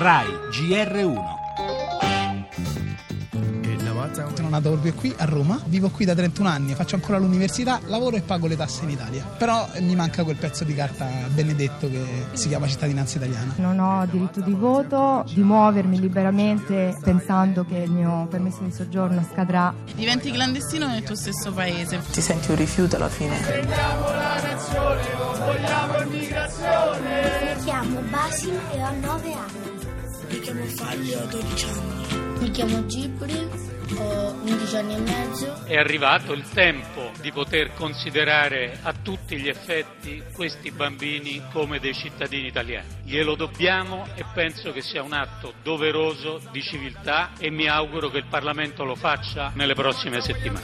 RAI GR1 Sono nato proprio qui a Roma, vivo qui da 31 anni, faccio ancora l'università, lavoro e pago le tasse in Italia. Però mi manca quel pezzo di carta benedetto che si chiama cittadinanza italiana. Non ho diritto di voto, di muovermi liberamente pensando che il mio permesso di soggiorno scadrà. Diventi clandestino nel tuo stesso paese. Ti senti un rifiuto alla fine. Mi chiamo Basim e ho 9 anni. Mi chiamo Fabio, ho 12 anni. Mi chiamo Gibril, ho 11 anni e mezzo. È arrivato il tempo di poter considerare a tutti gli effetti questi bambini come dei cittadini italiani. Glielo dobbiamo e penso che sia un atto doveroso di civiltà e mi auguro che il Parlamento lo faccia nelle prossime settimane.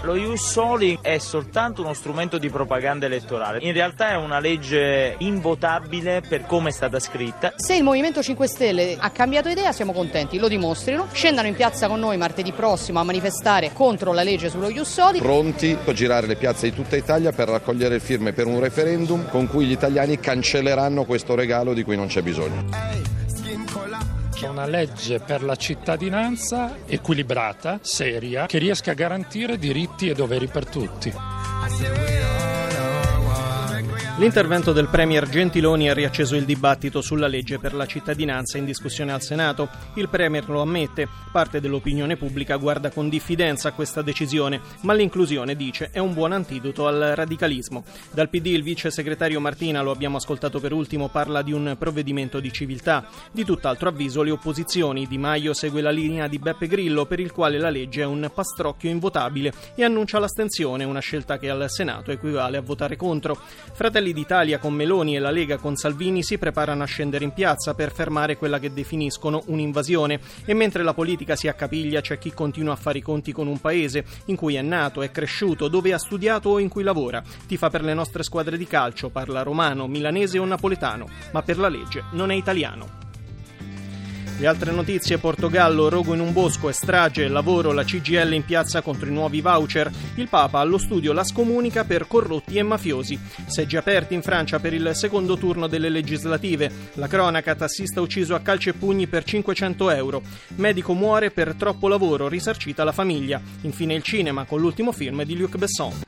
Lo Ius Soli è soltanto uno strumento di propaganda elettorale. In realtà è una legge invotabile per come è stata scritta. Se il Movimento 5 Stelle ha cambiato idea siamo contenti, lo dimostrino, scendano in piazza con noi martedì prossimo a manifestare contro la legge sullo Ius Soli. Pronti a girare le piazze di tutta Italia per raccogliere firme per un referendum con cui gli italiani cancelleranno questo regalo di cui non c'è bisogno. Una legge per la cittadinanza equilibrata, seria, che riesca a garantire diritti e doveri per tutti. L'intervento del Premier Gentiloni ha riacceso il dibattito sulla legge per la cittadinanza in discussione al Senato. Il Premier lo ammette, parte dell'opinione pubblica guarda con diffidenza questa decisione, ma l'inclusione, dice, è un buon antidoto al radicalismo. Dal PD il vice segretario Martina, lo abbiamo ascoltato per ultimo, parla di un provvedimento di civiltà. Di tutt'altro avviso le opposizioni. Di Maio segue la linea di Beppe Grillo per il quale la legge è un pastrocchio invotabile e annuncia l'astensione, una scelta che al Senato equivale a votare contro. Fratelli d'Italia con Meloni e la Lega con Salvini si preparano a scendere in piazza per fermare quella che definiscono un'invasione e mentre la politica si accapiglia c'è chi continua a fare i conti con un paese in cui è nato, è cresciuto, dove ha studiato o in cui lavora. Tifa per le nostre squadre di calcio, parla romano, milanese o napoletano, ma per la legge non è italiano. Le altre notizie, Portogallo, rogo in un bosco e strage, lavoro, la CGL in piazza contro i nuovi voucher, il Papa allo studio la scomunica per corrotti e mafiosi, seggi aperti in Francia per il secondo turno delle legislative, la cronaca, tassista ucciso a calci e pugni per 500 euro, medico muore per troppo lavoro, risarcita la famiglia, infine il cinema con l'ultimo film di Luc Besson.